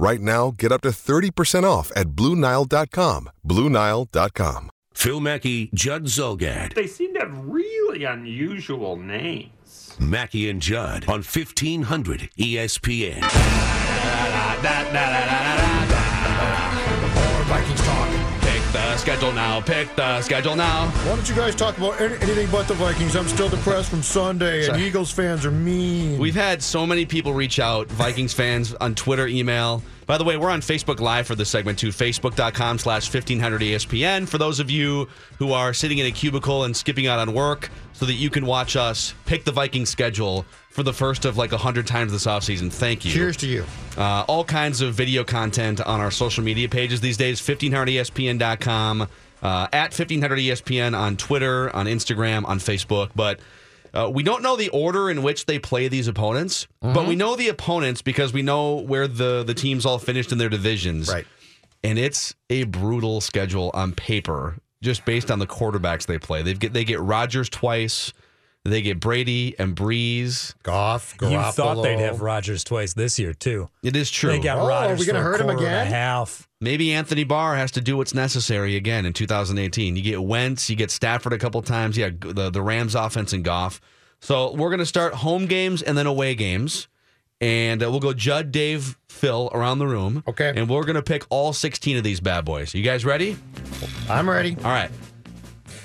Right now, get up to 30% off at BlueNile.com. BlueNile.com. Phil Mackey, Judd Zulgad, They seem to have really unusual names. Mackey and Judd on 1500 ESPN. The schedule now. Pick the schedule now. Why don't you guys talk about any, anything but the Vikings? I'm still depressed from Sunday, and Sorry. Eagles fans are mean. We've had so many people reach out, Vikings fans on Twitter, email. By the way, we're on Facebook Live for this segment too, facebook.com slash 1500 ESPN. For those of you who are sitting in a cubicle and skipping out on work so that you can watch us pick the Vikings schedule for the first of like 100 times this offseason. Thank you. Cheers to you. Uh, all kinds of video content on our social media pages these days 1500espn.com uh, at 1500espn on twitter on instagram on facebook but uh, we don't know the order in which they play these opponents but we know the opponents because we know where the, the teams all finished in their divisions Right. and it's a brutal schedule on paper just based on the quarterbacks they play they get they get Rodgers twice they get Brady and Brees. Goff, Garoppolo. You thought they'd have Rodgers twice this year too. It is true. They got Oh, are we gonna for a hurt him quarter and again? a half. Maybe Anthony Barr has to do what's necessary again in 2018. You get Wentz, you get Stafford a couple times. Yeah, the the Rams offense and Goff. So we're gonna start home games and then away games, and uh, we'll go Judd, Dave, Phil around the room. Okay. And we're gonna pick all 16 of these bad boys. You guys ready? I'm ready. All right.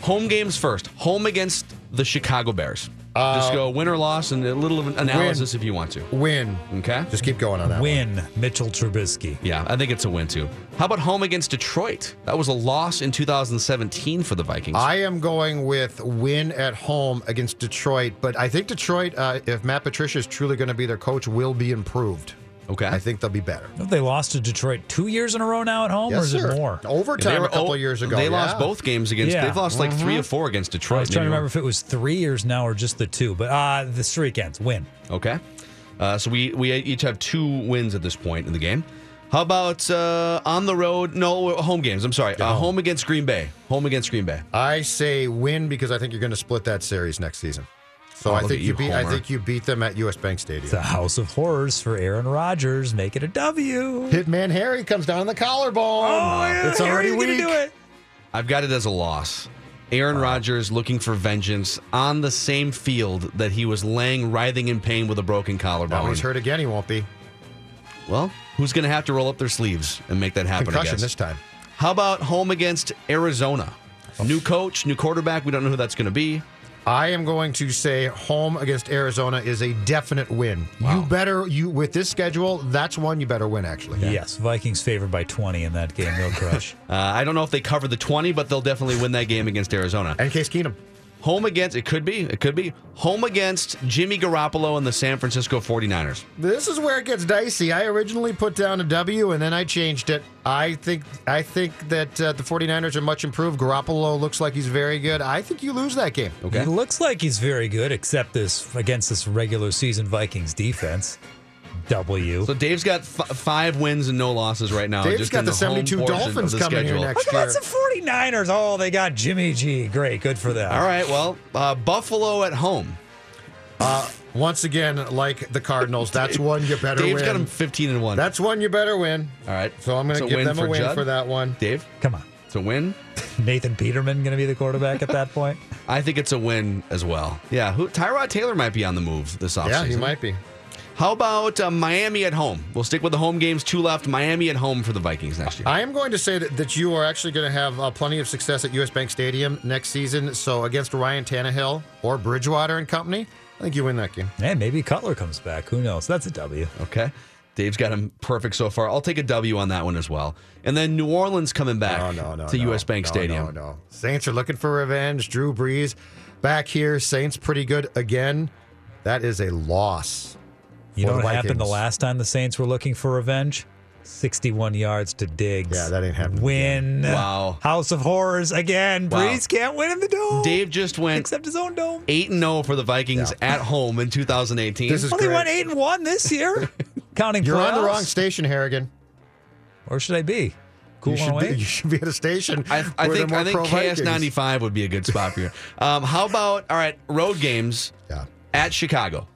Home games first. Home against the Chicago Bears. Just go win or loss and a little of an analysis if you want to. Win. Okay. Just keep going on that. one. Win Mitchell Trubisky. Yeah, I think it's a win too. How about home against Detroit? That was a loss in 2017 for the Vikings. I am going with win at home against Detroit, but I think Detroit, uh, if Matt Patricia is truly going to be their coach, will be improved. Okay. I think they'll be better. Have they lost to Detroit two years in a row now at home, or is sir. it more? Overtime They were- a couple oh, years ago. They lost both games against. Yeah. They've lost like three or four against I Detroit. was trying to remember if it was three years now or just the two. But uh, the streak ends. Win. Okay. Uh, so we we each have two wins at this point in the game. How about uh, on the road? No, home games. I'm sorry. Uh, home against Green Bay. Home against Green Bay. I say win because I think you're going to split that series next season. So Oh, I think you, you, beat. I think you beat them at U.S. Bank Stadium. The house of horrors for Aaron Rodgers. Make it a W. Hitman Harry comes down on the collarbone. Oh, yeah, it's Harry, already weak. do it. I've got it as a loss. Aaron Rodgers looking for vengeance on the same field that he was laying writhing in pain with a broken collarbone. Now he's hurt again. He won't be. Well, who's going to have to roll up their sleeves and make that happen? I Concussion guess? this time. How about home against Arizona? Oh. New coach, new quarterback. We don't know who that's going to be. I am going to say home against Arizona is a definite win. You better you with this schedule. That's one you better win. Actually, Yes, Vikings favored by 20 in that game. They'll crush. Uh, I don't know if they cover the 20, but they'll definitely win that game against Arizona. And Case Keenum. Home against, it could be, it could be. Home against Jimmy Garoppolo and the San Francisco 49ers. This is where it gets dicey. I originally put down a W and then I changed it. I think I think that uh, the 49ers are much improved. Garoppolo looks like he's very good. I think you lose that game. Okay. He looks like he's very good, except this against this regular season Vikings defense. W. So Dave's got f- five wins and no losses right now. Dave's just got in the home 72 portion Dolphins the coming here schedule. next Look year. about the 49ers. Oh, they got Jimmy G. Great. Good for them. All right, well, uh, Buffalo at home. Once again, like the Cardinals, that's one you better Dave's win. got him 15 and 1. That's one you better win. All right. So I'm going to give them a win Judd. for that one. Dave, Come on. it's a win. Nathan Peterman going to be the quarterback at that point? I think it's a win as well. Yeah, who, Tyrod Taylor might be on the move this offseason. Yeah, he might be. How about uh, Miami at home? We'll stick with the home games. Two left. Miami at home for the Vikings next year. I am going to say that, that you are actually going to have uh, plenty of success at US Bank Stadium next season. So against Ryan Tannehill or Bridgewater and company, I think you win that game. Hey, maybe Cutler comes back. Who knows? That's a W. Okay. Dave's got him perfect so far. I'll take a W on that one as well. And then New Orleans coming back No, no, no. to no, US Bank no, Stadium. No, no. Saints are looking for revenge. Drew Brees back here. Saints pretty good again. That is a loss. You know the what happened the last time the Saints were looking for revenge? 61 yards to Diggs. Yeah, that ain't happening Win. Wow. House of Horrors again. Wow. Brees can't win in the dome. Dave just went Except his own dome. 8 and 0 for the Vikings at home in 2018. This is Well, they great. went 8 and 1 this year. Counting You're on the wrong station, Harrigan. Or should I be? Cool You should, be, you should be at a station. I, I think they're I think. KS95 would be a good spot for you. Um, how about all right road games Yeah. at Chicago?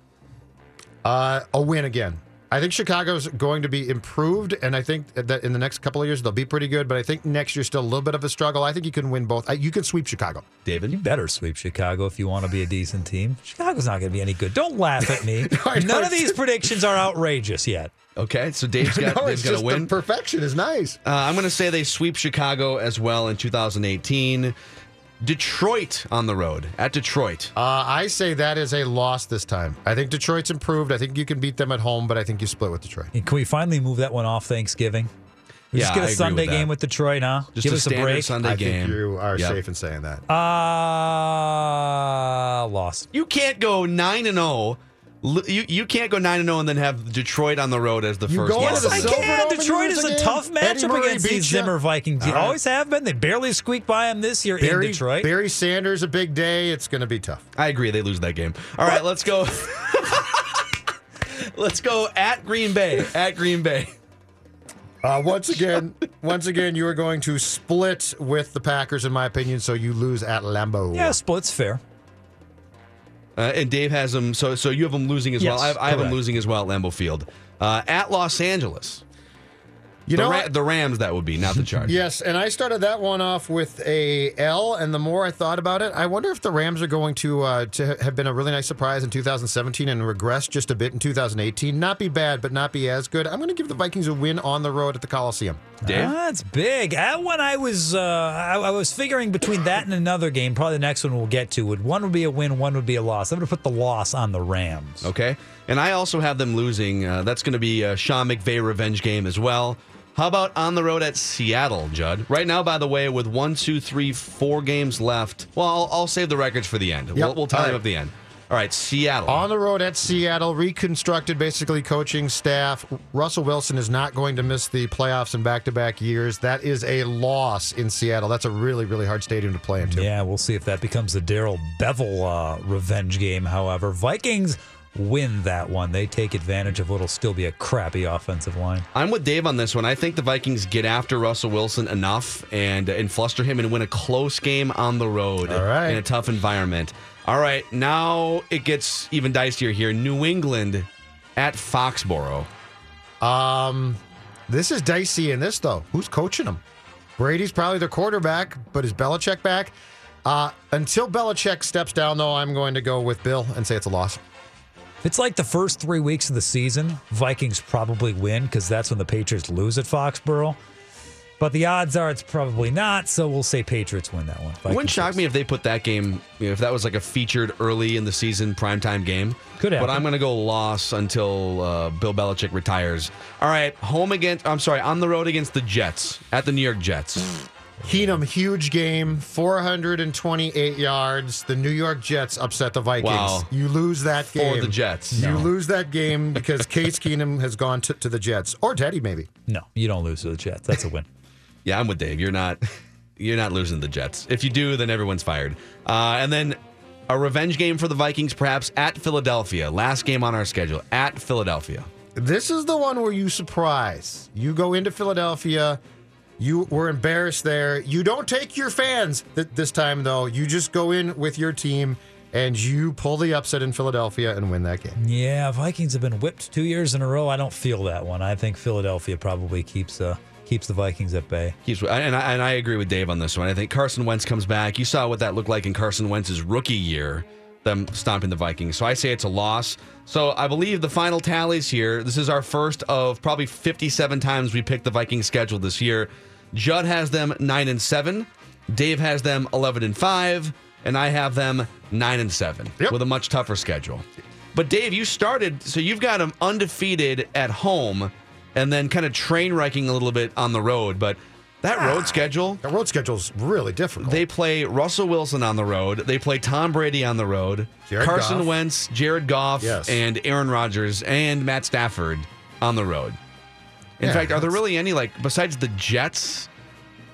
Uh, a win again. I think Chicago's going to be improved, and I think that in the next couple of years they'll be pretty good. But I think next year's still a little bit of a struggle. I think you can win both. You can sweep Chicago. David. You better sweep Chicago if you want to be a decent team. Chicago's not going to be any good. Don't laugh at me. I know, None of these predictions are outrageous yet. Okay, so Dave's got no, Dave's it's got just win. the perfection is nice. Uh, I'm going to say they sweep Chicago as well in 2018. Detroit on the road at Detroit. Uh, I say that is a loss this time. I think Detroit's improved. I think you can beat them at home, but I think you split with Detroit. And can we finally move that one off Thanksgiving? We just get I a agree Sunday with game with Detroit, huh? Just Give a us a standard break. Sunday I game. think you are Yep. safe in saying that. Uh, loss. You can't go nine and zero. You you can't go nine and zero and then have Detroit on the road as the You first go loss. the I can. Dome Detroit is a again? tough Eddie matchup Murray against beat these ya? Zimmer Vikings. All right. Always have been. They barely squeaked by them this year in Barry, Detroit. Barry Sanders, a big day. It's going to be tough. I agree. They lose that game. All right, let's go. let's go at Green Bay. At Green Bay. Uh, once again, once again, you are going to split with the Packers, in my opinion. So you lose at Lambeau. yeah, split's fair. Uh, and Dave has them. So so you have them losing as Yes, well. I have, I have them losing as well at Lambeau Field. Uh, at Los Angeles. You the, know, Ra- the Rams that would be, not the Chargers. yes, and I started that one off with a L, and the more I thought about it, I wonder if the Rams are going to uh, to have been a really nice surprise in 2017 and regress just a bit in 2018. Not be bad, but not be as good. I'm going to give the Vikings a win on the road at the Coliseum. Dave? Ah, That's big. That one I was uh, I, I was figuring between that and another game. Probably the next one we'll get to. Would one would be a win, one would be a loss. I'm going to put the loss on the Rams. Okay. And I also have them losing. Uh, that's going to be a Sean McVay revenge game as well. How about on the road at Seattle, Judd? Right now, by the way, with one, two, three, four games left. Well, I'll, I'll save the records for the end. We'll, we'll tell All them right. at the end. All right, Seattle. On the road at Seattle, reconstructed basically coaching staff. Russell Wilson is not going to miss the playoffs in back to back years. That is a loss in Seattle. That's a really, really hard stadium to play into. Yeah, we'll see if that becomes the Darrell Bevell uh, revenge game. However, Vikings win that one. They take advantage of what'll still be a crappy offensive line. I'm with Dave on this one. I think the Vikings get after Russell Wilson enough and and fluster him and win a close game on the road All right. in a tough environment. All right, now it gets even dicier here. New England at Foxborough. Um, this is dicey in this though. Who's coaching them? Brady's probably their quarterback, but is Belichick back? Uh, until Belichick steps down, though, I'm going to go with Bill and say it's a loss. If it's like the first three weeks of the season, Vikings probably win because that's when the Patriots lose at Foxborough. But the odds are it's probably not, so we'll say Patriots win that one. It wouldn't shock me if they put that game, you know, if that was like a featured early in the season primetime game. Could happen. But I'm going to go loss until uh, Bill Belichick retires. All right, home against, I'm sorry, on the road against the Jets, at the New York Jets. Keenum, huge game, 428 yards. The New York Jets upset the Vikings. Wow. You lose that game. For game. the Jets. You No. lose that game because Case Keenum has gone to, to the Jets. Or Teddy, maybe. No, you don't lose to the Jets. That's a win. Yeah, I'm with Dave. You're not you're not losing the Jets. If you do, then everyone's fired. Uh, and then a revenge game for the Vikings, perhaps at Philadelphia. Last game on our schedule at Philadelphia. This is the one where you surprise. You go into Philadelphia. You were embarrassed there. You don't take your fans th- this time, though. You just go in with your team and you pull the upset in Philadelphia and win that game. Yeah, Vikings have been whipped two years in a row. I don't feel that one. I think Philadelphia probably keeps uh, keeps the Vikings at bay. He's, and, I, and I agree with Dave on this one. I think Carson Wentz comes back. You saw what that looked like in Carson Wentz's rookie year. Them stomping the Vikings. So I say it's a loss. So I believe the final tallies here. This is our first of probably 57 times we picked the Vikings schedule this year. Judd has them nine and seven. Dave has them 11 and five, and I have them nine and seven Yep. with a much tougher schedule. But Dave, you started, so you've got them undefeated at home, and then kind of train wrecking a little bit on the road. But that road schedule, The road schedule's really difficult. they play Russell Wilson on the road. They play Tom Brady on the road. Jared Carson Goff. Wentz, Jared Goff, Yes. and Aaron Rodgers and Matt Stafford on the road. In Yeah, fact, are there really any like besides the Jets?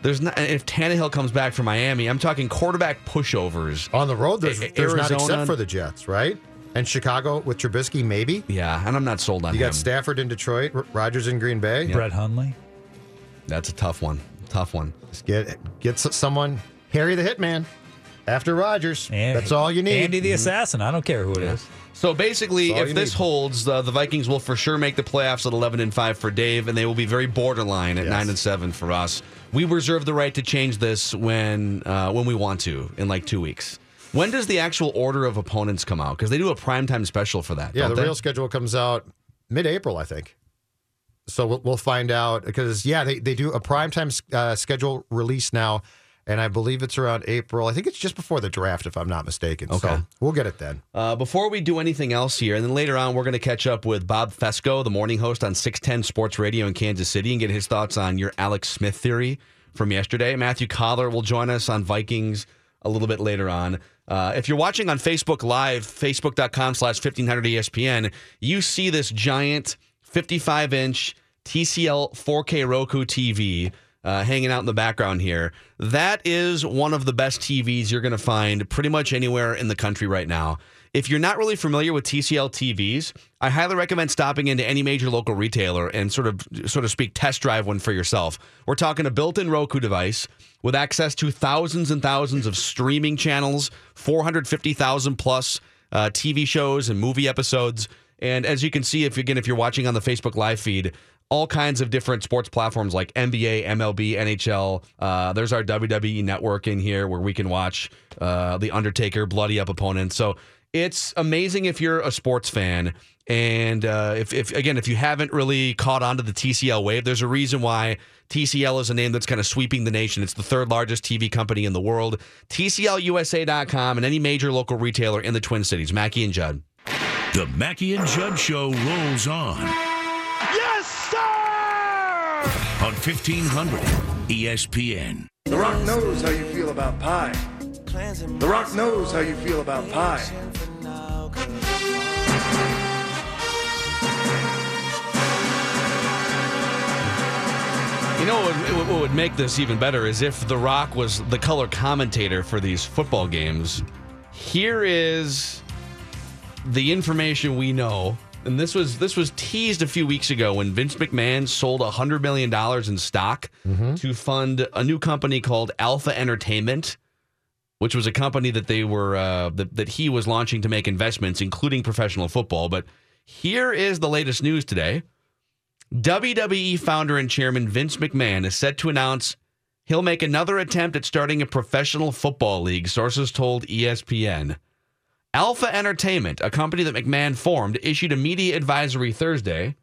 There's not. If Tannehill comes back from Miami, I'm talking quarterback pushovers. On the road, there's, A- there's not Arizona- except for the Jets, right? And Chicago with Trubisky, maybe. Yeah, and I'm not sold on that. You him. got Stafford in Detroit, R- Rodgers in Green Bay. Brett Hundley. That's a tough one. Tough one. Just get get someone Harry the Hitman after Rodgers. And That's all you need. Andy the Assassin. I don't care who it is. So basically, if this need. holds, uh, the Vikings will for sure make the playoffs at 11 and 5 for Dave, and they will be very borderline at Yes. 9 and 7 for us. We reserve the right to change this when uh, when we want to in like two weeks. When does the actual order of opponents come out? Because they do a primetime special for that. Yeah, don't the they? real schedule comes out mid-April, I think. So we'll, we'll find out because yeah, they, they do a primetime uh, schedule release now, and I believe it's around April. I think it's just before the draft, if I'm not mistaken. Okay. So we'll get it then. Uh, before we do anything else here, and then later on, we're going to catch up with Bob Fescoe, the morning host on 610 Sports Radio in Kansas City, and get his thoughts on your Alex Smith theory from yesterday. Matthew Coller will join us on Vikings a little bit later on. Uh, if you're watching on Facebook Live, facebook.com slash 1500 ESPN, you see this giant 55 inch TCL 4K Roku TV uh, hanging out in the background here. That is one of the best TVs you're going to find pretty much anywhere in the country right now. If you're not really familiar with TCL TVs, I highly recommend stopping into any major local retailer and sort of, sort of speak test drive one for yourself. We're talking a built-in Roku device with access to thousands and thousands of streaming channels, 450,000 plus uh, TV shows and movie episodes. And as you can see, if again, if you're watching on the Facebook live feed, all kinds of different sports platforms like NBA, MLB, NHL. Uh, there's our WWE network in here where we can watch uh, The Undertaker, bloody up opponents. So it's amazing if you're a sports fan. And uh, if, if again, if you haven't really caught on to the TCL wave, there's a reason why TCL is a name that's kind of sweeping the nation. It's the third largest TV company in the world. TCLUSA.com and any major local retailer in the Twin Cities. Mackey and Judd. The Mackey and Judd Show rolls on. Yes, sir! On E 1500 ESPN. The Rock knows how you feel about pie. The Rock knows how you feel about pie. You know what what would make this even better is if The Rock was the color commentator for these football games. Here is the information we know, and this was this was teased a few weeks ago when Vince McMahon sold hundred million dollars in stock to fund a new company called Alpha Entertainment, which was a company that they were uh, that, that he was launching to make investments, including professional football. But here is the latest news today. WWE founder and chairman Vince McMahon is set to announce he'll make another attempt at starting a professional football league, sources told ESPN. Alpha Entertainment, a company that McMahon formed, issued a media advisory Thursday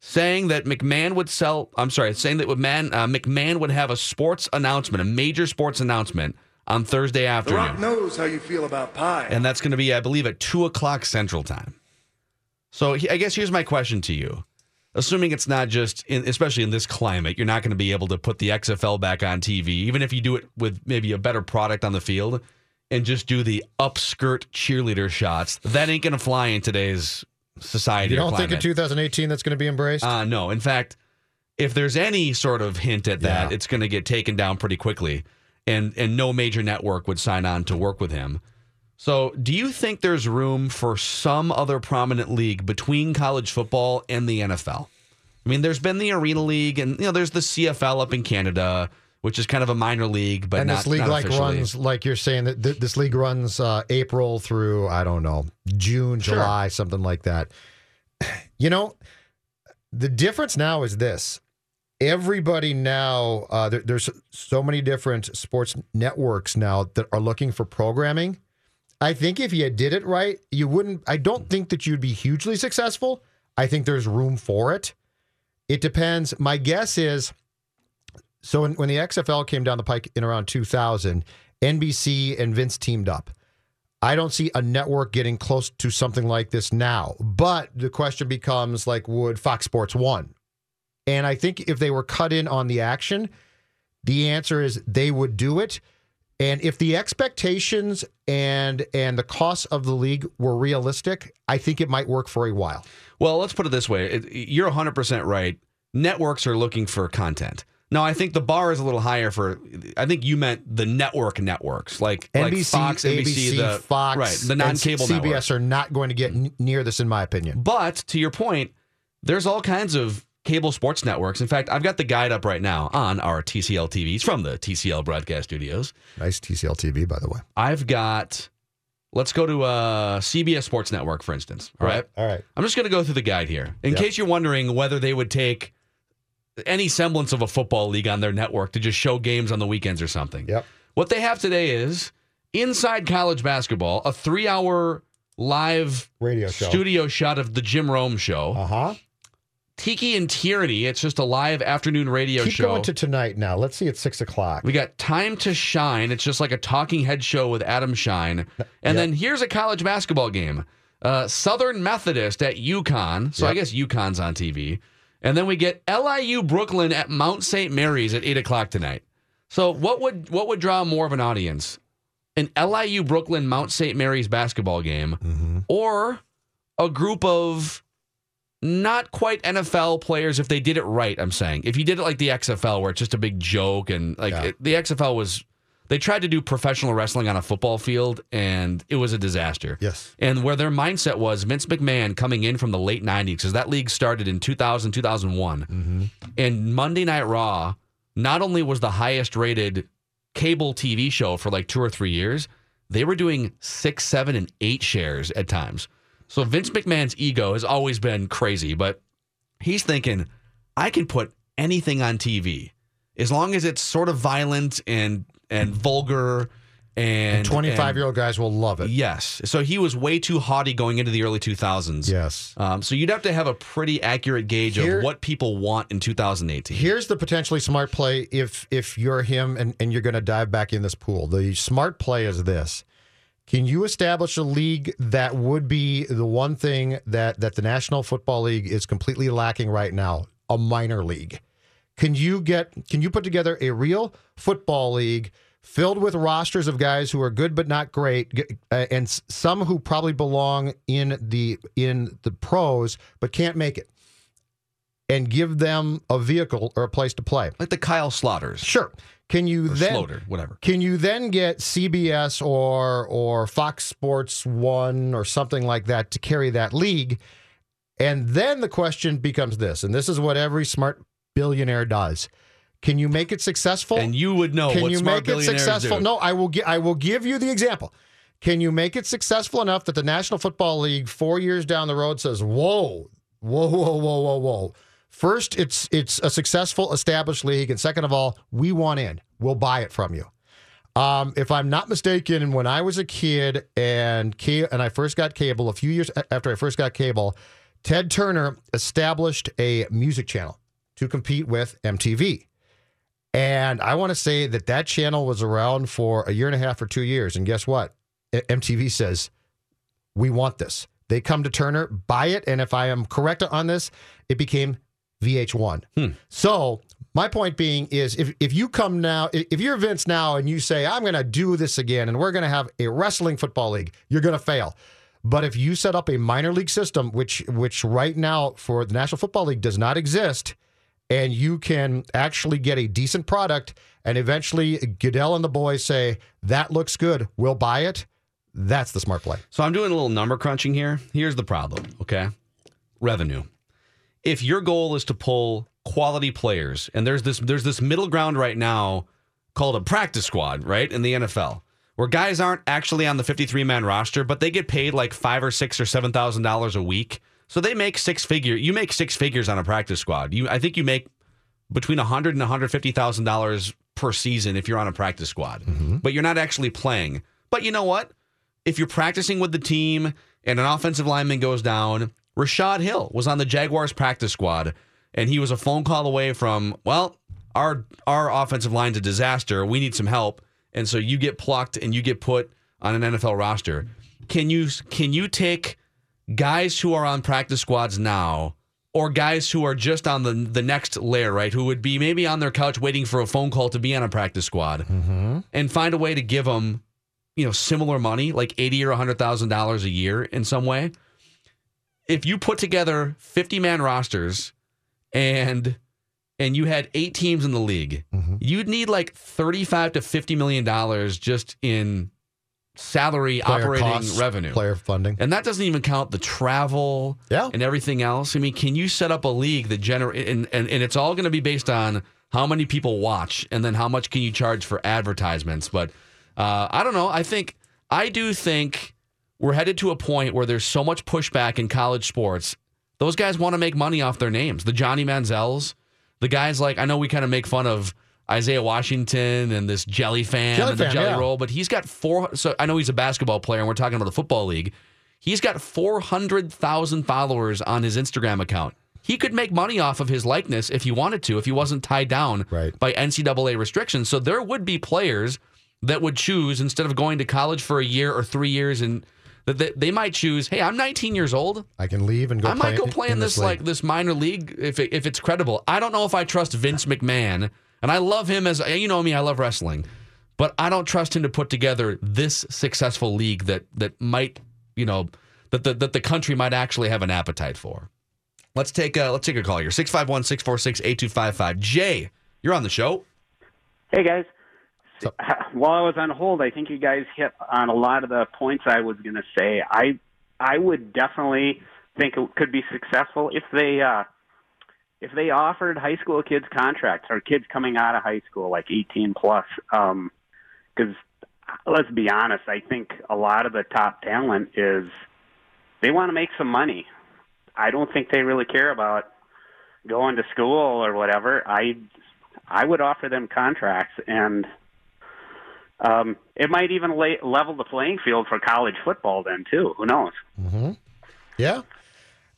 saying that McMahon would sell, I'm sorry, saying that McMahon, uh, McMahon would have a sports announcement, a major sports announcement on Thursday afternoon. The. Rock knows how you feel about pie. And that's going to be, I believe, at 2 o'clock Central Time. So I guess here's my question to you. Assuming it's not just, in, especially in this climate, you're not going to be able to put the XFL back on TV, even if you do it with maybe a better product on the field and just do the upskirt cheerleader shots. That ain't going to fly in today's society. You don't think in 2018 that's going to be embraced? Uh, no. In fact, if there's any sort of hint at that, Yeah. it's going to get taken down pretty quickly, and and no major network would sign on to work with him. So, do you think there's room for some other prominent league between college football and the NFL? I mean, there's been the Arena League, and you know, there's the CFL up in Canada, which is kind of a minor league, but and not, this league not like officially. runs like you're saying that th- this league runs uh, April through I don't know June, Sure. July, something like that. You know, the difference now is this: everybody now uh, there, there's so many different sports networks now that are looking for programming. I think if you did it right, you wouldn't. I don't think that you'd be hugely successful. I think there's room for it. It depends. My guess is so when, when the XFL came down the pike in around 2000, NBC and Vince teamed up. I don't see a network getting close to something like this now. But the question becomes like, would Fox Sports one? And I think if they were cut in on the action, the answer is they would do it. And if the expectations and and the costs of the league were realistic, I think it might work for a while. Well, let's put it this way: you're 100 percent right. Networks are looking for content. Now, I think the bar is a little higher for. I think you meant the network networks, like like NBC, Fox, NBC, ABC, the Fox, right, the non-cable CBS networks. are not going to get n- near this, in my opinion. But to your point, there's all kinds of cable sports networks. In fact, I've got the guide up right now on our TCL TVs from the TCL broadcast studios. Nice TCL TV, by the way. I've got. Let's go to uh, CBS Sports Network, for instance. All right. All right. I'm just going to go through the guide here. In Yep. case you're wondering whether they would take any semblance of a football league on their network to just show games on the weekends or something. Yep. What they have today is Inside College Basketball, a three hour live Radio show. studio shot of the Jim Rome show. Uh huh. Tiki and Tierney, it's just a live afternoon radio show. Keep show. going to tonight now. Let's see at six o'clock. We got Time to Schein. It's just like a talking head show with Adam Schein. And then here's a college basketball game. Uh, Southern Methodist at UConn. So I guess UConn's on TV. And then we get LIU Brooklyn at Mount St. Mary's at eight o'clock tonight. So what would what would draw more of an audience? An LIU Brooklyn Mount St. Mary's basketball game Mm-hmm. or a group of not quite NFL players if they did it right, I'm saying. If you did it like the XFL where it's just a big joke and like Yeah. it- the XFL was they tried to do professional wrestling on a football field and it was a disaster. Yes. And where their mindset was Vince McMahon coming in from the late 90s because that league started in 2000 2001. Mm-hmm. And Monday Night Raw not only was the highest rated cable TV show for like 2 or 3 years, they were doing 6, 7 and 8 shares at times. So Vince McMahon's ego has always been crazy, but he's thinking, I can put anything on TV as long as it's sort of violent and and vulgar and Twenty-five year old guys will love it. Yes. So he was way too haughty going into the early 2000s. Yes. Um, so you'd have to have a pretty accurate gauge Here- of what people want in 2018. Here's the potentially smart play if if you're him and, and you're going to dive back in this pool. The smart play is this. Can you establish a league that would be the one thing that that the National Football League is completely lacking right now? A minor league. Can you get can you put together a real football league filled with rosters of guys who are good but not great uh, and some who probably belong in the in the pros but can't make it and give them a vehicle or a place to play? like the Kyle Sloters. Sure. Can you Or then Sloter, whatever. can you then get CBS or or Fox Sports 1 or something like that to carry that league? And then the question becomes this, and this is what every smart billionaire does. Can you make it successful? And you would know Can you make it successful? do. No, I will gi- I will give you the example. Can you make it successful enough that the National Football League 4 years down the road says, "Whoa, whoa, whoa, whoa, whoa, whoa." First, it's it's a successful established league, and second of all, we want in. We'll buy it from you. Um, if I'm not mistaken, when I was a kid and ca- and I first got cable, a few years after I first got cable, Ted Turner established a music channel to compete with MTV. And I want to say that that channel was around for a year and a half or two years. And guess what? MTV says, we want this. They come to Turner, buy it. And if I am correct on this, it became VH1. Hmm. So my point being is if, if you come now, if you're Vince now and you say, I'm going to do this again and we're going to have a wrestling football league, you're going to fail. But if you set up a minor league system, which which right now for the National Football League does not exist, and you can actually get a decent product, and eventually Goodell and the boys say that looks good, we'll buy it. That's the smart play. So I'm doing a little number crunching here. Here's the problem, okay? Revenue. If your goal is to pull quality players, and there's this there's this middle ground right now called a practice squad, right? In the NFL. Where guys aren't actually on the 53 man roster, but they get paid like five or six or seven thousand dollars a week. So they make six figure you make six figures on a practice squad. You I think you make between a hundred and one hundred fifty thousand dollars per season if you're on a practice squad, mm-hmm. but you're not actually playing. But you know what? if you're practicing with the team and an offensive lineman goes down, Rashad Hill was on the Jaguars practice squad, and he was a phone call away from, well, our our offensive line's a disaster. We need some help, and so you get plucked and you get put on an NFL roster. Can you can you take guys who are on practice squads now? Or guys who are just on the the next layer, right? Who would be maybe on their couch waiting for a phone call to be on a practice squad, mm-hmm. and find a way to give them you know similar money like 80 or 100,000 dollars a year in some way if you put together 50 man rosters and and you had eight teams in the league mm-hmm. you'd need like 35 to 50 million dollars just in salary Player operating costs, revenue player funding. and that doesn't even count the travel Yeah. and everything else. I mean, can you set up a league that generate and, and, and it's all going to be based on how many people watch and then how much can you charge for advertisements. But uh, I don't know. I think I do think we're headed to a point where there's so much pushback in college sports. Those guys want to make money off their names. The Johnny Manziels, the guys like I know we kind of make fun of Isaiah Washington and this Jelly Fam Jelly and the fan, jelly yeah. roll, but he's got four. So I know he's a basketball player, and we're talking about the football league. He's got four hundred thousand followers on his Instagram account. He could make money off of his likeness if he wanted to, if he wasn't tied down Right. by NCAA restrictions. So there would be players that would choose instead of going to college for a year or three years, and that they, might choose. Hey, I'm 19 years old. I can leave and go. I might play go play in, this, league. like this minor league if it, if it's credible. I don't know if I trust Vince McMahon, and I love him as you know me. I love wrestling, but I don't trust him to put together this successful league that that might you know that the that the country might actually have an appetite for. Let's take a let's take a call here 651-646-8255. Jay, you're on the show. Hey guys. While I was on hold, I think you guys hit on a lot of the points I was going to say. I I would definitely think it could be successful if they uh, if they offered high school kids contracts or kids coming out of high school like 18 plus. Because let's be honest, I think a lot of the top talent is they want to make some money. I don't think they really care about going to school or whatever. I I would offer them contracts, and um, it might even la- level the playing field for college football. Then too, who knows? Yeah.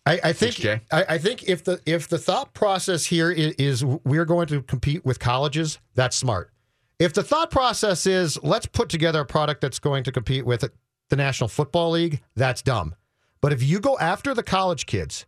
I, I think I, I think if the if the thought process here is, is we're going to compete with colleges, that's smart. If the thought process is let's put together a product that's going to compete with the National Football League, that's dumb. But if you go after the college kids,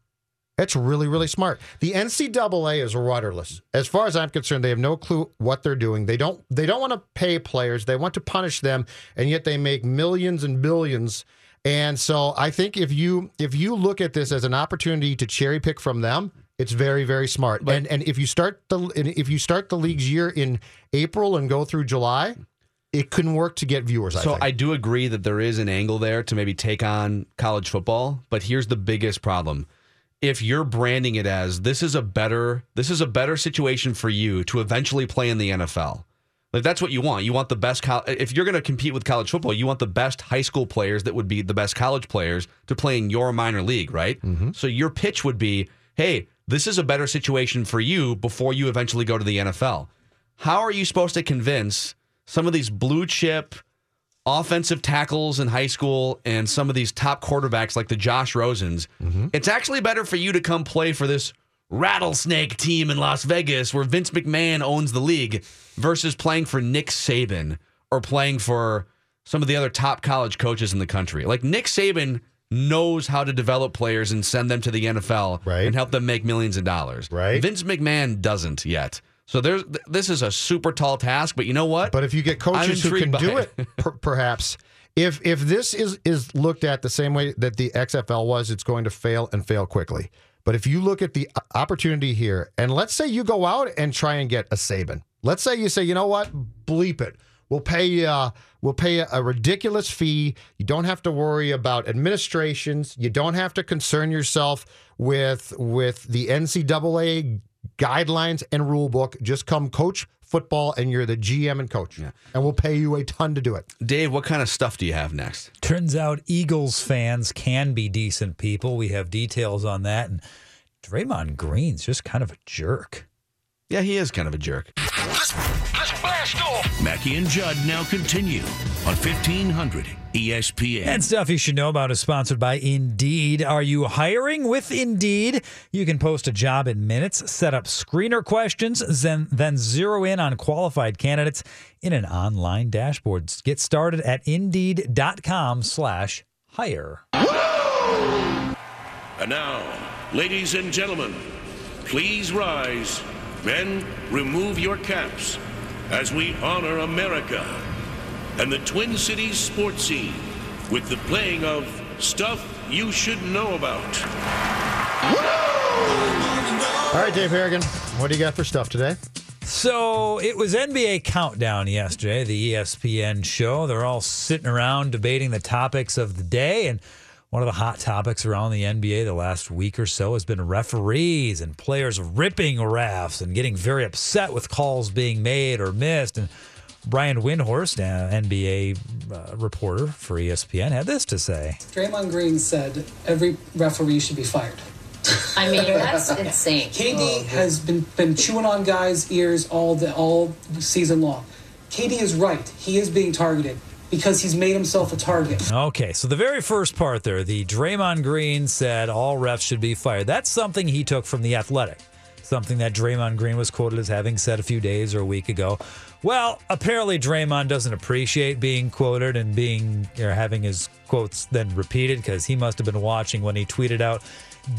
it's really really smart. The NCAA is rudderless. As far as I'm concerned, they have no clue what they're doing. They don't they don't want to pay players. They want to punish them, and yet they make millions and billions. And so I think if you if you look at this as an opportunity to cherry pick from them, it's very very smart. and and if you start the if you start the league's year in April and go through July, it can work to get viewers. I So think. I do agree that there is an angle there to maybe take on college football, but here's the biggest problem. If you're branding it as this is a better this is a better situation for you to eventually play in the NFL. Like that's what you want. You want the best col- if you're going to compete with college football, you want the best high school players that would be the best college players to play in your minor league, right? Mm-hmm. So your pitch would be, "Hey, this is a better situation for you before you eventually go to the NFL." How are you supposed to convince some of these blue chip offensive tackles in high school and some of these top quarterbacks like the Josh Rosens, mm-hmm. it's actually better for you to come play for this rattlesnake team in Las Vegas where Vince McMahon owns the league versus playing for Nick Saban or playing for some of the other top college coaches in the country. Like Nick Saban knows how to develop players and send them to the NFL Right. and help them make millions of dollars. Right. Vince McMahon doesn't yet. So there's this is a super tall task, but you know what? But if you get coaches who can do by it, per, perhaps if if this is is looked at the same way that the XFL was, it's going to fail and fail quickly. But if you look at the opportunity here, and let's say you go out and try and get a Saban, let's say you say, you know what, bleep it. We'll pay. Uh, we'll pay a ridiculous fee. You don't have to worry about administrations. You don't have to concern yourself with with the NCAA guidelines and rule book. Just come coach football, and you're the GM and coach, and we'll pay you a ton to do it. Dave, what kind of stuff do you have next? Turns out Eagles fans can be decent people. We have details on that. And Draymond Green's just kind of a jerk. Yeah, he is kind of a jerk. Let's, let's Mackey and Judd now continue on E 1500 ESPN. And stuff you should know about is sponsored by Indeed. Are you hiring with Indeed? You can post a job in minutes, set up screener questions, then then zero in on qualified candidates in an online dashboard. Get started at indeed.com slash hire. And now, ladies and gentlemen, please rise. Men, remove your caps as we honor America and the Twin Cities sports scene with the playing of Stuff You Should Know About. All right, Dave Harrigan, what do you got for stuff today? So it was NBA Countdown yesterday, the ESPN show. They're all sitting around debating the topics of the day. And one of the hot topics around the NBA the last week or so has been referees and players ripping refs and getting very upset with calls being made or missed. And Brian Windhorst, NBA uh, reporter for ESPN, had this to say. Draymond Green said every referee should be fired. I mean, that's insane. KD has been been chewing on guys' ears all the all season long. KD is right. He is being targeted because he's made himself a target. Okay, so the very first part there, the Draymond Green said all refs should be fired. That's something he took from The Athletic, something that Draymond Green was quoted as having said a few days or a week ago. Well, apparently Draymond doesn't appreciate being quoted and being or having his quotes then repeated because he must have been watching when he tweeted out,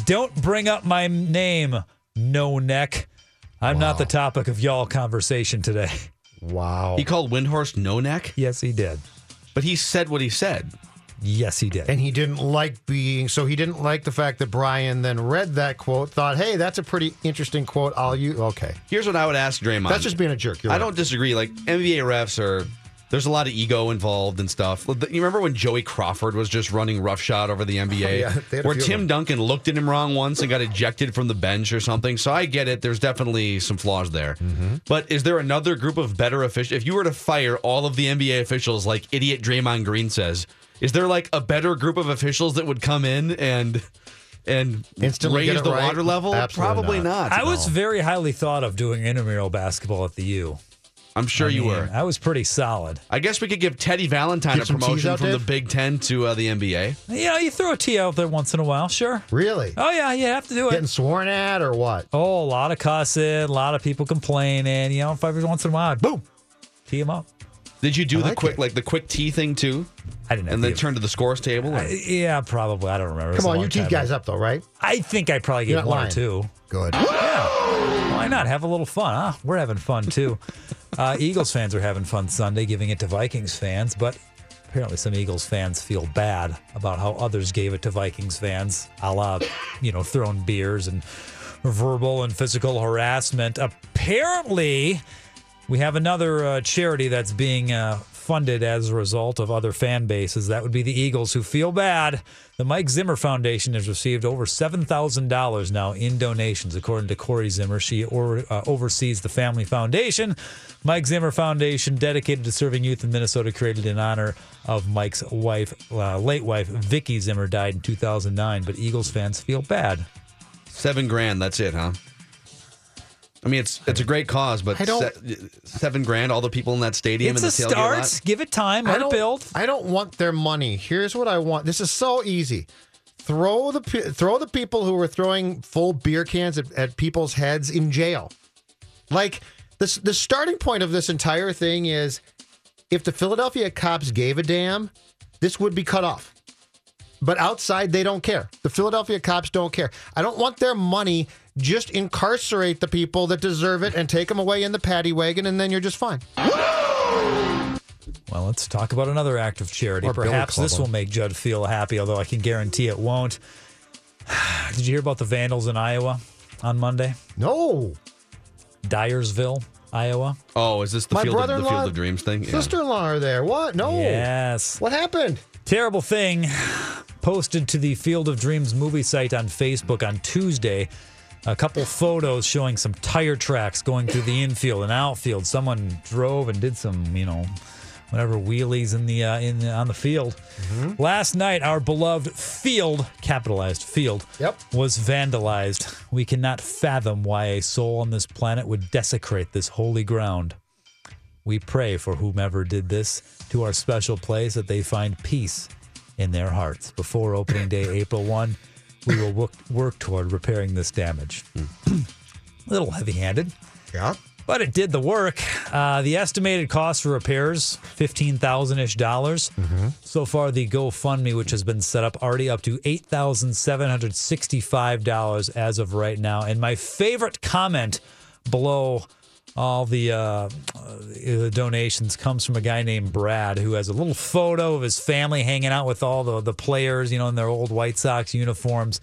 "Don't bring up my name, no neck. I'm not the topic of y'all conversation today." Wow. He called Windhorst no neck, Yes, he did. but he said what he said. Yes, he did. And he didn't like being, so he didn't like the fact that Brian then read that quote, thought, hey, that's a pretty interesting quote. I'll use, okay. Here's what I would ask Draymond. That's just being a jerk. You're I right. don't disagree. Like NBA refs are. There's a lot of ego involved and stuff. You remember when Joey Crawford was just running roughshod over the NBA? Oh, yeah, they had a where Tim. Duncan looked at him wrong once and got ejected from the bench or something. So I get it. There's definitely some flaws there. Mm-hmm. But is there another group of better officials? If you were to fire all of the NBA officials, like idiot Draymond Green says, is there like a better group of officials that would come in and and Instantly raise the right? water level? Absolutely Probably not. not. I was very highly thought of doing intramural basketball at the U. I'm sure I you mean, were. I was pretty solid. I guess we could give Teddy Valentine Get a promotion out, from the Big Ten to uh, the NBA. You know, you throw a T out there once in a while, sure. Really? Oh yeah, you have to do it. Getting sworn at or what? Oh, a lot of cussing, a lot of people complaining. You know, if every once in a while, boom, tee him up. Did you do I the like quick, it. like the quick T thing too, I didn't. Have and then turn to the scores table? I- yeah, probably. I don't remember. Come on, you teed guys up though, right? I think I probably You're gave not one lying. or two. Good. Yeah. Why not have a little fun? Huh? We're having fun too. uh, Eagles fans are having fun Sunday, giving it to Vikings fans, but apparently some Eagles fans feel bad about how others gave it to Vikings fans, a la, you know, throwing beers and verbal and physical harassment. Apparently, we have another uh, charity that's being uh, funded as a result of other fan bases. That would be the Eagles, who feel bad. The Mike Zimmer Foundation has received over $7,000 now in donations, according to Corri Zimmer. She or, uh, oversees the Family Foundation. Mike Zimmer Foundation, dedicated to serving youth in Minnesota, created in honor of Mike's wife, uh, late wife, Vicky Zimmer, died in 2009. But Eagles fans feel bad. Seven grand. That's it, huh? I mean, it's it's a great cause, but I don't- se- seven grand. All the people in that stadium It's and the tailgate start. lot. Give it time. I Let it don't build. I don't want their money. Here's what I want. This is so easy. Throw the throw the people who were throwing full beer cans at, at people's heads in jail. Like the the starting point of this entire thing is if the Philadelphia cops gave a damn, this would be cut off. But outside, they don't care. The Philadelphia cops don't care. I don't want their money. Just incarcerate the people that deserve it and take them away in the paddy wagon, and then you're just fine. Well, let's talk about another act of charity. Or Perhaps this will make Judd feel happy, although I can guarantee it won't. Did you hear about the vandals in Iowa on Monday? No. Dyersville, Iowa. Oh, is this the My field of, the brother-in-law, field of dreams thing? Yeah. Sister-in-law are there. What? No. Yes. What happened? Terrible thing. Posted to the Field of Dreams movie site on Facebook on Tuesday. A couple photos showing some tire tracks going through the infield and outfield. Someone drove and did some, you know, whatever wheelies in the uh, in the, on the field. Last night, our beloved field, capitalized field, Yep. was vandalized. We cannot fathom why a soul on this planet would desecrate this holy ground. We pray for whomever did this to our special place that they find peace in their hearts. Before opening day, April 1, we will work, work toward repairing this damage. A little heavy handed. Yeah. But it did the work. Uh, the estimated cost for repairs, fifteen thousand ish dollars. So far, the GoFundMe, which has been set up, already up to eight thousand seven hundred sixty-five dollars as of right now. And my favorite comment below all the uh, uh, donations comes from a guy named Brad, who has a little photo of his family hanging out with all the the players, you know, in their old White Sox uniforms.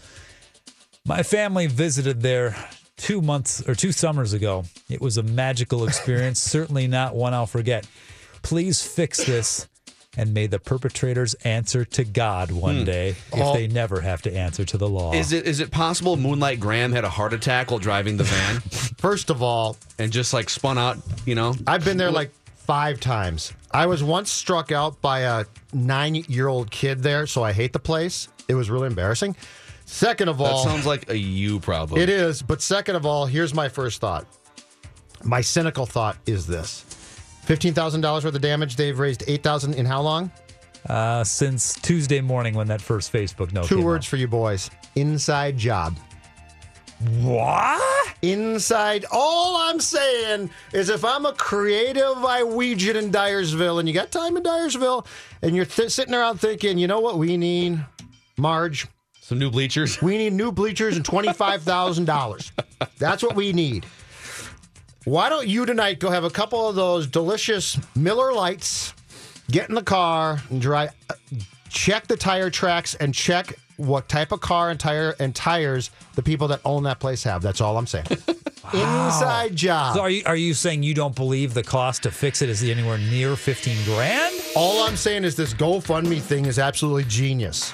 My family visited there two months or two summers ago. It was a magical experience, certainly not one I'll forget. Please fix this and may the perpetrators answer to God one Hmm. day if Oh. they never have to answer to the law. Is it is it possible Moonlight Graham had a heart attack while driving the van? First of all, and just like spun out, you know? I've been there like five times. I was once struck out by a nine year old kid there, so I hate the place. It was really embarrassing. Second of all, That sounds like a you problem. it is. But second of all, here's my first thought. My cynical thought is this: fifteen thousand dollars worth of damage. They've raised eight thousand in how long? Uh, since Tuesday morning when that first Facebook note Two came words for you boys: inside job. What? Inside. All I'm saying is if I'm a creative Iowegian in Dyersville and you got time in Dyersville and you're th- sitting around thinking, you know what we need, Marge? Some new bleachers. We need new bleachers and $25,000. That's what we need. Why don't you tonight go have a couple of those delicious Miller Lites, get in the car and drive, uh, check the tire tracks and check what type of car and tire and tires the people that own that place have. That's all I'm saying. Inside job. So are you are you saying you don't believe the cost to fix it is anywhere near fifteen grand? All I'm saying is this GoFundMe thing is absolutely genius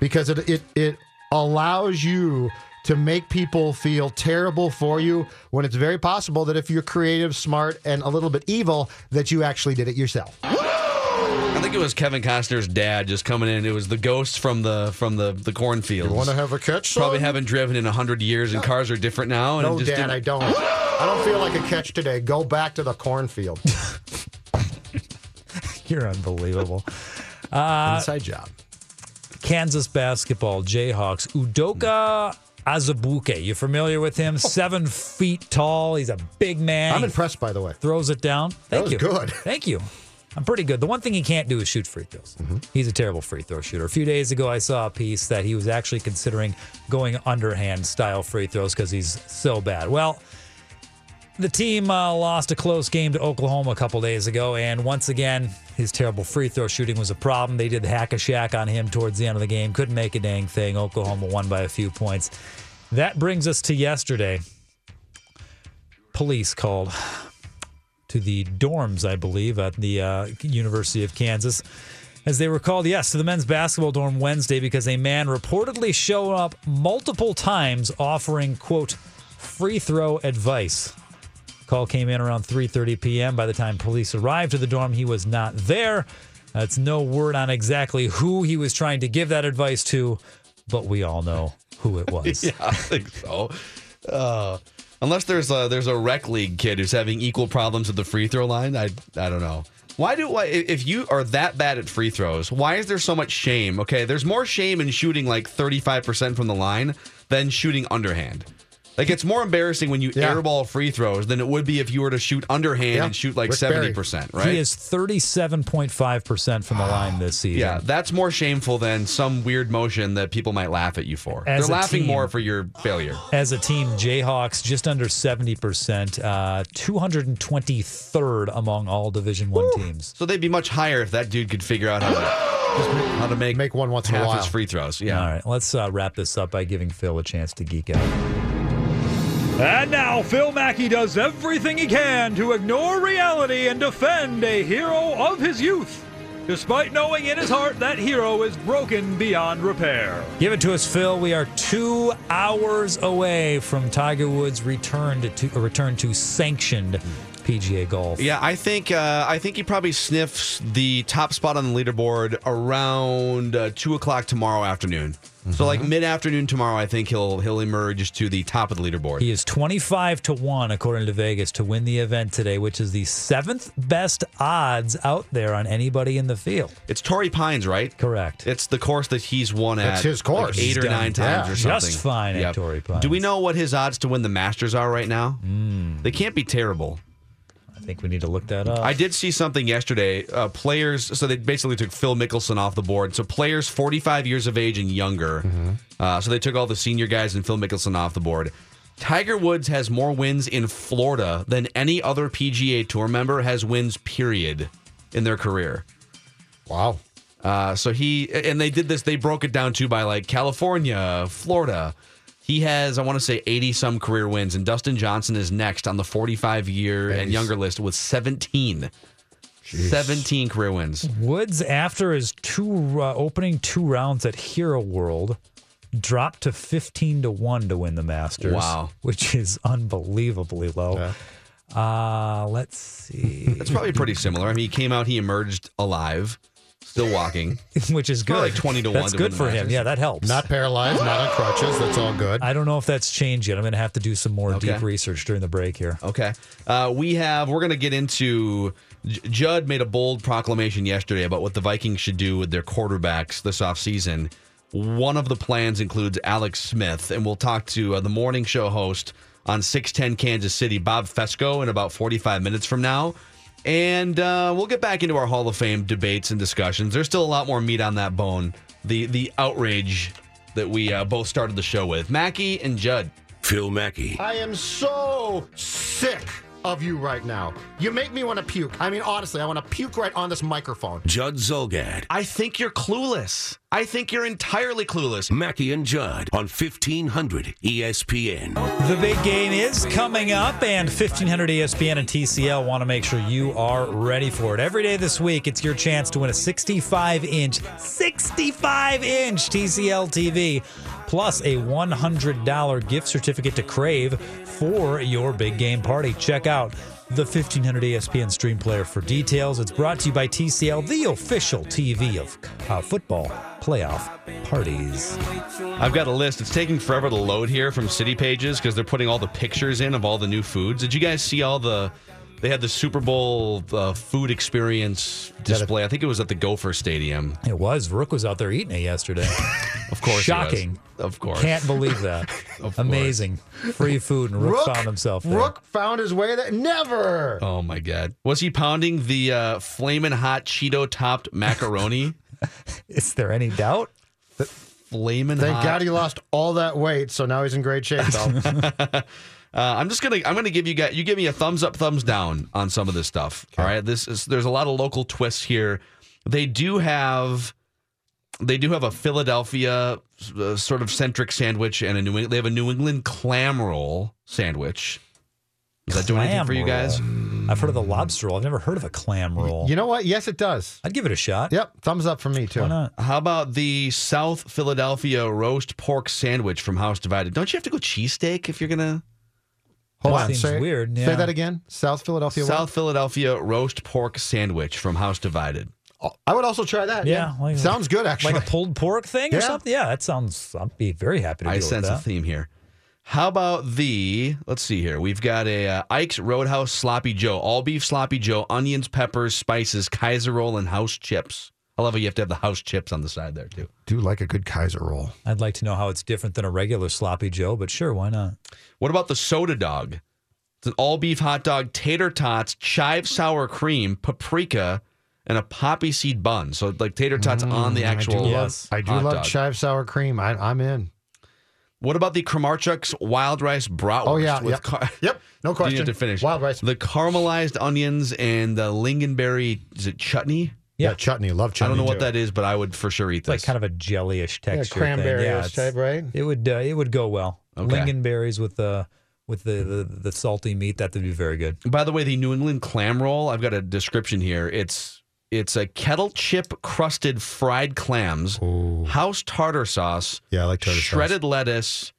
because it it it allows you to make people feel terrible for you when it's very possible that if you're creative, smart, and a little bit evil, that you actually did it yourself. I think it was Kevin Costner's dad just coming in. It was the ghost from the from the the cornfields. You want to have a catch? son? Probably haven't driven in a hundred years, and cars are different now. And No, just Dad, didn't- I don't. I don't feel like a catch today. Go back to the cornfield. You're unbelievable. Uh, Inside job. Kansas basketball Jayhawks Udoka Azubuike. You familiar with him? Seven feet tall. He's a big man. I'm impressed, by the way. throws it down. Thank was you. good. Thank you. I'm pretty good. The one thing he can't do is shoot free throws. Mm-hmm. He's a terrible free throw shooter. A few days ago, I saw a piece that he was actually considering going underhand style free throws because he's so bad. Well, the team uh, lost a close game to Oklahoma a couple days ago, and once again, his terrible free throw shooting was a problem. They did the hack a Shaq on him towards the end of the game. Couldn't make a dang thing. Oklahoma won by a few points. That brings us to yesterday. Police called to the dorms, I believe, at the uh, University of Kansas. As they were called, yes, to the men's basketball dorm Wednesday because a man reportedly showed up multiple times offering, quote, free throw advice. Call came in around 3:30 p.m. By the time police arrived to the dorm, he was not there. That's no word on exactly who he was trying to give that advice to, but we all know who it was. yeah, I think so. Uh, unless there's a there's a rec league kid who's having equal problems with the free throw line, I I don't know. Why do why if you are that bad at free throws, why is there so much shame? Okay, there's more shame in shooting like 35% from the line than shooting underhand. Like it's more embarrassing when you Yeah. airball free throws than it would be if you were to shoot underhand Yeah. and shoot like 70%, right? He is 37.5% from the line this season. Yeah, that's more shameful than some weird motion that people might laugh at you for. As They're laughing team- more for your failure. As a team, Jayhawks just under 70%, uh, 223rd among all Division 1 teams. So they'd be much higher if that dude could figure out how to how to make Make one once in a while. his free throws. Yeah. All right, let's uh, wrap this up by giving Phil a chance to geek out. And now Phil Mackey does everything he can to ignore reality and defend a hero of his youth, despite knowing in his heart that hero is broken beyond repair. Give it to us, Phil. We are two hours away from Tiger Woods' return to, to return to sanctioned PGA golf. Yeah, I think uh, I think he probably sniffs the top spot on the leaderboard around uh, two o'clock tomorrow afternoon. So like Mm-hmm. mid afternoon tomorrow, I think he'll he'll emerge to the top of the leaderboard. He is 25 to 1, according to Vegas, to win the event today, which is the seventh best odds out there on anybody in the field. It's Torrey Pines, right? Correct. It's the course that he's won at. That's his like, course. eight He's or done nine times yeah, or something. just fine at Torrey Pines. Do we know what his odds to win the Masters are right now? They can't be terrible. I think we need to look that up. I did see something yesterday. Uh, players, so they basically took Phil Mickelson off the board. So players 45 years of age and younger. Uh, so they took all the senior guys and Phil Mickelson off the board. Tiger Woods has more wins in Florida than any other PGA Tour member has wins, period, in their career. Wow. Uh, so he and they did this. They broke it down too by like California, Florida. He has, I want to say, eighty some career wins, and Dustin Johnson is next on the forty-five year and younger list with seventeen. 17 career wins. Woods, after his two uh, opening two rounds at Hero World, dropped to 15 to 1 to win the Masters. Wow. Which is unbelievably low. Uh, let's see. That's probably pretty similar. I mean, he came out, he emerged alive, still walking. Which is good. Probably like 20 to 1 That's to good win the for him. Masters. Yeah, that helps. Not paralyzed, not on crutches. That's all good. I don't know if that's changed yet. I'm going to have to do some more Okay. deep research during the break here. Okay. Uh, we have, we're going to get into. Judd made a bold proclamation yesterday about what the Vikings should do with their quarterbacks this offseason. One of the plans includes Alex Smith, and we'll talk to uh, the morning show host on 610 Kansas City, Bob Fescoe, in about 45 minutes from now. And uh, we'll get back into our Hall of Fame debates and discussions. There's still a lot more meat on that bone. The the outrage that we uh, both started the show with. Mackey and Judd. Phil Mackey. I am so sick of you right now. You make me want to puke. I mean, honestly, I want to puke right on this microphone. Judd Zulgad. I think you're clueless. I think you're entirely clueless. Mackey and Judd on E 1500 ESPN. The big game is coming up, and 1500 ESPN and TCL want to make sure you are ready for it. Every day this week, it's your chance to win a 65 inch, 65 inch TCL TV, plus a $100 gift certificate to Crave for your big game party. Check out the 1500 ESPN stream player for details. It's brought to you by TCL, the official TV of uh, football playoff parties. I've got a list. It's taking forever to load here from City Pages because they're putting all the pictures in of all the new foods. Did you guys see all the? They had the Super Bowl uh, food experience display. I think it was at the Gopher Stadium. It was. Rook was out there eating it yesterday. Of course, he was. Shocking. Of course. Can't believe that. Of course. Amazing. Free food, and Rook, Rook- found himself there. Rook found his way there. Never. Oh my God! Was he pounding the uh, flaming hot Cheeto topped macaroni? Is there any doubt? Flaming Thank hot. God he lost all that weight, so now he's in great shape, though. Uh, I'm just gonna I'm gonna give you guys you give me a thumbs up, thumbs down on some of this stuff. All right, this is there's a lot of local twists here. They do have they do have a Philadelphia uh, sort of centric sandwich and a New England, they have a New England clam roll sandwich. Is that doing anything Clam for you guys? roll. I've heard of the lobster roll. I've never heard of a clam roll. you know what? Yes, it does. I'd give it a shot. Yep, thumbs up for me too. Why not? How about the South Philadelphia roast pork sandwich from House Divided? Don't you have to go cheesesteak if you're gonna Hold That on, seems say, weird, Say that again. South Philadelphia. what? South Philadelphia roast pork sandwich from House Divided? Oh, I would also try that. Yeah, like- sounds good actually. Like a pulled pork thing or something? Yeah, that sounds. I'd be very happy to I deal with sense a that. theme here. How about the? Let's see here. We've got a uh, Ike's Roadhouse Sloppy Joe, all beef Sloppy Joe, onions, peppers, spices, Kaiser roll, and house chips. I love how you have to have the house chips on the side there too. Do like a good Kaiser roll. I'd like to know how it's different than a regular sloppy Joe, but sure, why not? What about the soda dog? It's an all beef hot dog, tater tots, chive sour cream, paprika, and a poppy seed bun. So like tater tots on the Mm, I actual. do love, Yes. I do hot love dog. chive sour cream. I, I'm in. What about the Kramarczuk's wild rice bratwurst? Oh yeah, with yep. car- yep. No You question. need to finish. Wild rice. The caramelized onions and the lingonberry. Is it chutney? Yeah, Yeah. chutney. Love chutney. I don't know what too. that is, but I would for sure eat It's like kind of a jellyish Yeah, texture. cranberry thing. Yeah, type, right? It would uh, it would go well. Okay. Lingonberries with the with the, the the salty meat that would be very good. By the way, the New England clam roll. I've got a description here. It's it's a kettle chip crusted fried clams, house tartar sauce, Yeah, I like tartar sauce. shredded lettuce,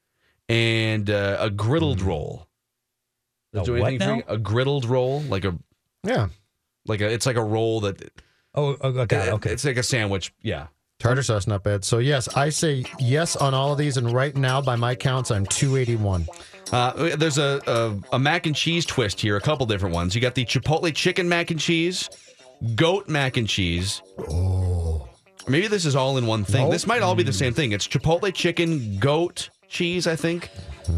and uh, a griddled Mm. roll. Does A do anything for you? A griddled roll, like a Yeah. like a it's like a roll that Oh, oh, okay, okay. it's like a sandwich. Yeah. Tartar sauce, not bad. So yes, I say yes on all of these, and right now, by my counts, I'm 281. Uh, there's a, a a mac and cheese twist here. A couple different ones. You got the chipotle chicken mac and cheese, goat mac and cheese. Oh. Maybe this is all in one thing. Nope. This might all be the same thing. It's chipotle chicken, goat cheese, I think.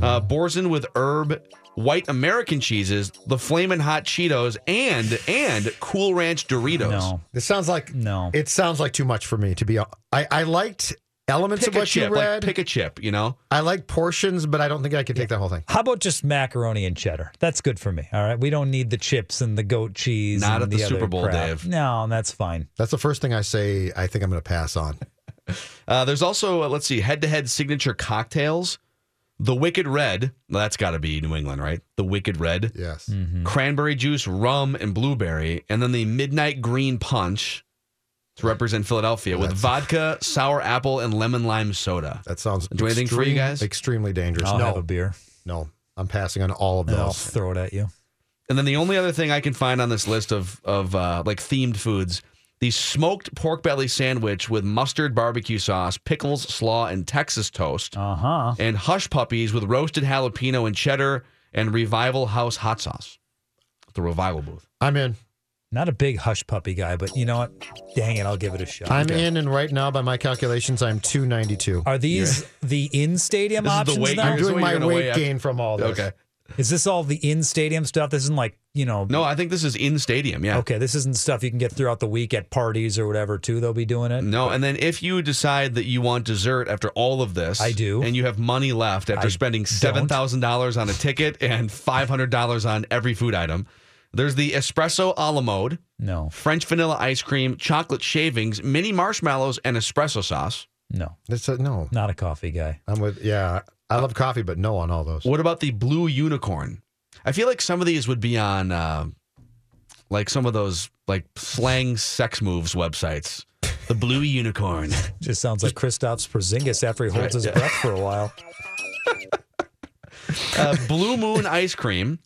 Uh, Boursin with herb, white American cheeses, the flamin' hot Cheetos, and and Cool Ranch Doritos. No, This sounds like no. it sounds like too much for me to be. I I liked elements Pick of what chip, you like read. pick a chip. You know. I like portions, but I don't think I could take the whole thing. How about just macaroni and cheddar? That's good for me. All right. We don't need the chips and the goat cheese. Not and at the other Super Bowl, crap. Dave. No, that's fine. That's the first thing I say. I think I'm going to pass on. Uh, there's also uh, let's see, head-to-head signature cocktails. The Wicked Red. Well, that's got to be New England, right? The Wicked Red. Yes. Mm-hmm. Cranberry juice, rum, and blueberry, and then the Midnight Green Punch to represent Philadelphia with vodka, sour apple, and lemon lime soda. That sounds. Do anything for you extreme- guys? Extremely dangerous. I'll no, have a beer. no, I'm passing on all of And I'll those. throw it at you. And then the only other thing I can find on this list of of uh, like themed foods, the smoked pork belly sandwich with mustard barbecue sauce, pickles, slaw, and Texas toast, Uh huh. and hush puppies with roasted jalapeno and cheddar, and Revival House hot sauce. The Revival booth. I'm in. Not a big hush puppy guy, but you know what? Dang it, I'll give it a shot. I'm in, and right now, by my calculations, I'm 292. Are these the in stadium This is the options weight now? I'm doing what my you're gonna weigh weight after- gain from all this. Okay. Is this all the in stadium stuff? This isn't like, you know, No, I think this is in stadium. Yeah. okay, this isn't stuff you can get throughout the week at parties or whatever, too. They'll be doing it. No, and then if you decide that you want dessert after all of this, I do. and you have money left after I spending seven thousand dollars on a ticket and five hundred dollars on every food item, there's the espresso a la mode, No, French vanilla ice cream, chocolate shavings, mini marshmallows, and espresso sauce. no, It's a, no. not a coffee guy. I'm with. Yeah, I love coffee, but no on all those. What about the blue unicorn? I feel like some of these would be on uh, like some of those like slang sex moves websites. The blue unicorn. Just sounds like Kristaps Porzingis after he holds his yeah. breath for a while. uh, Blue Moon ice cream,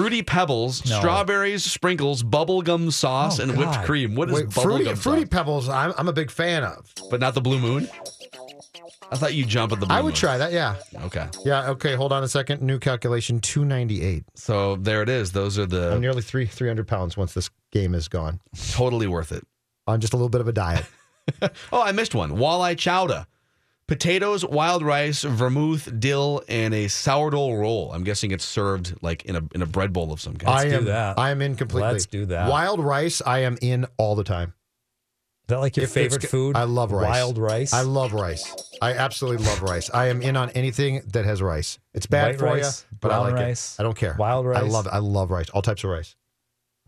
fruity pebbles, No. strawberries, sprinkles, bubblegum sauce, Oh, and whipped God. cream. What is Wait, bubblegum fruity, sauce? fruity pebbles. I'm, I'm a big fan of. But not the Blue Moon. I thought you jump at the. Blue I would Moon. try that. Yeah. Okay, Yeah. Okay. Hold on a second. New calculation: 298. so there it is. Those are I'm the nearly three 300 pounds once this game is gone. totally worth it. On just a little bit of a diet. Oh, I missed one. Walleye chowder. Potatoes, wild rice, vermouth, dill, and a sourdough roll. I'm guessing it's served like in a in a bread bowl of some kind. I do am. that. I am in completely. Let's do that. Wild rice. I am in all the time. Is that like your If favorite food? I love rice. Wild rice. I love rice. I absolutely love rice. I am in on anything that has rice. It's bad White for rice, you, but I like rice, it. I don't care. wild rice. I rice. love. I love rice. All types of rice.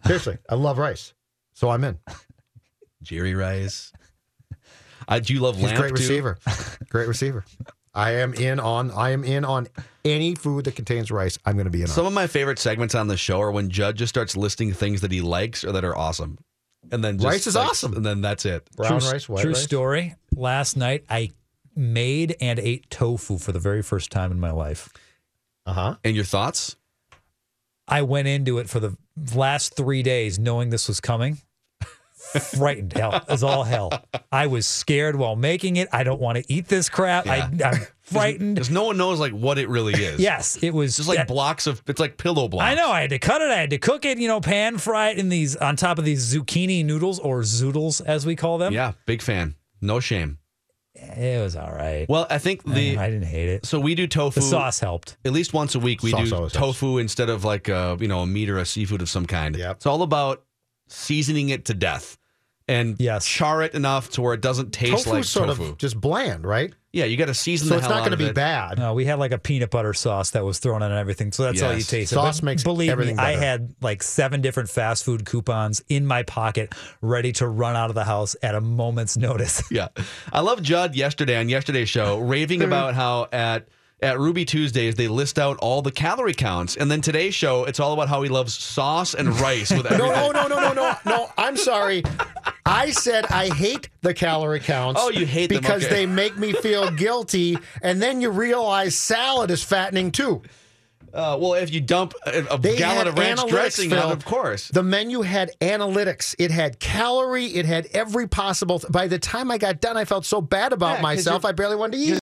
Seriously, I love rice. So I'm in. Jerry Rice. I do love He's a lamb great too. receiver. Great receiver. I am in on. I am in on any food that contains rice. I'm going to be in on Some on. of my favorite segments on the show are when Judd just starts listing things that he likes or that are awesome, and then just, Rice is like, awesome. and then that's it. Brown true, rice, white true rice. story. Last night I made and ate tofu for the very first time in my life. Uh huh. And your thoughts? I went into it for the last three days knowing this was coming. Frightened hell. It was all hell. I was scared while making it. I don't want to eat this crap. I, I'm frightened. Because no one knows like what it really is. Yes, it was just like blocks of. It's like pillow blocks. I know. I had to cut it. I had to cook it. You know, pan fry it in these on top of these zucchini noodles or zoodles as we call them. Yeah, big fan. No shame. It was all right. Well, I think the I didn't hate it. so we do tofu. The sauce helped. At least once a week, we Sauce do always helps. tofu instead of like a you know a meat or a seafood of some kind. Yep. It's all about seasoning it to death and Yes. char it enough to where it doesn't taste Tofu's like sort tofu. of just bland, right? yeah, you got to season it. So the it's hell not out going to be it. bad. No, we had like a peanut butter sauce that was thrown on everything, so that's all you Yes. taste. Sauce makes believe everything me, I had like seven different fast food coupons in my pocket, ready to run out of the house at a moment's notice. Yeah. I love Judd yesterday on yesterday's show raving about how at at Ruby Tuesdays they list out all the calorie counts. And then today's show, it's all about how he loves sauce and rice with everything. No, no, no, no, no, no, no. I'm sorry. I said I hate the calorie counts. Oh, you hate them, because okay. they make me feel guilty, and then you realize salad is fattening too. Uh, well, if you dump a, gallon of ranch dressing on, Phil. of course. The menu had analytics. It had calorie. It had every possible. By the time I got done, I felt so bad about Yeah, myself. I barely wanted to eat.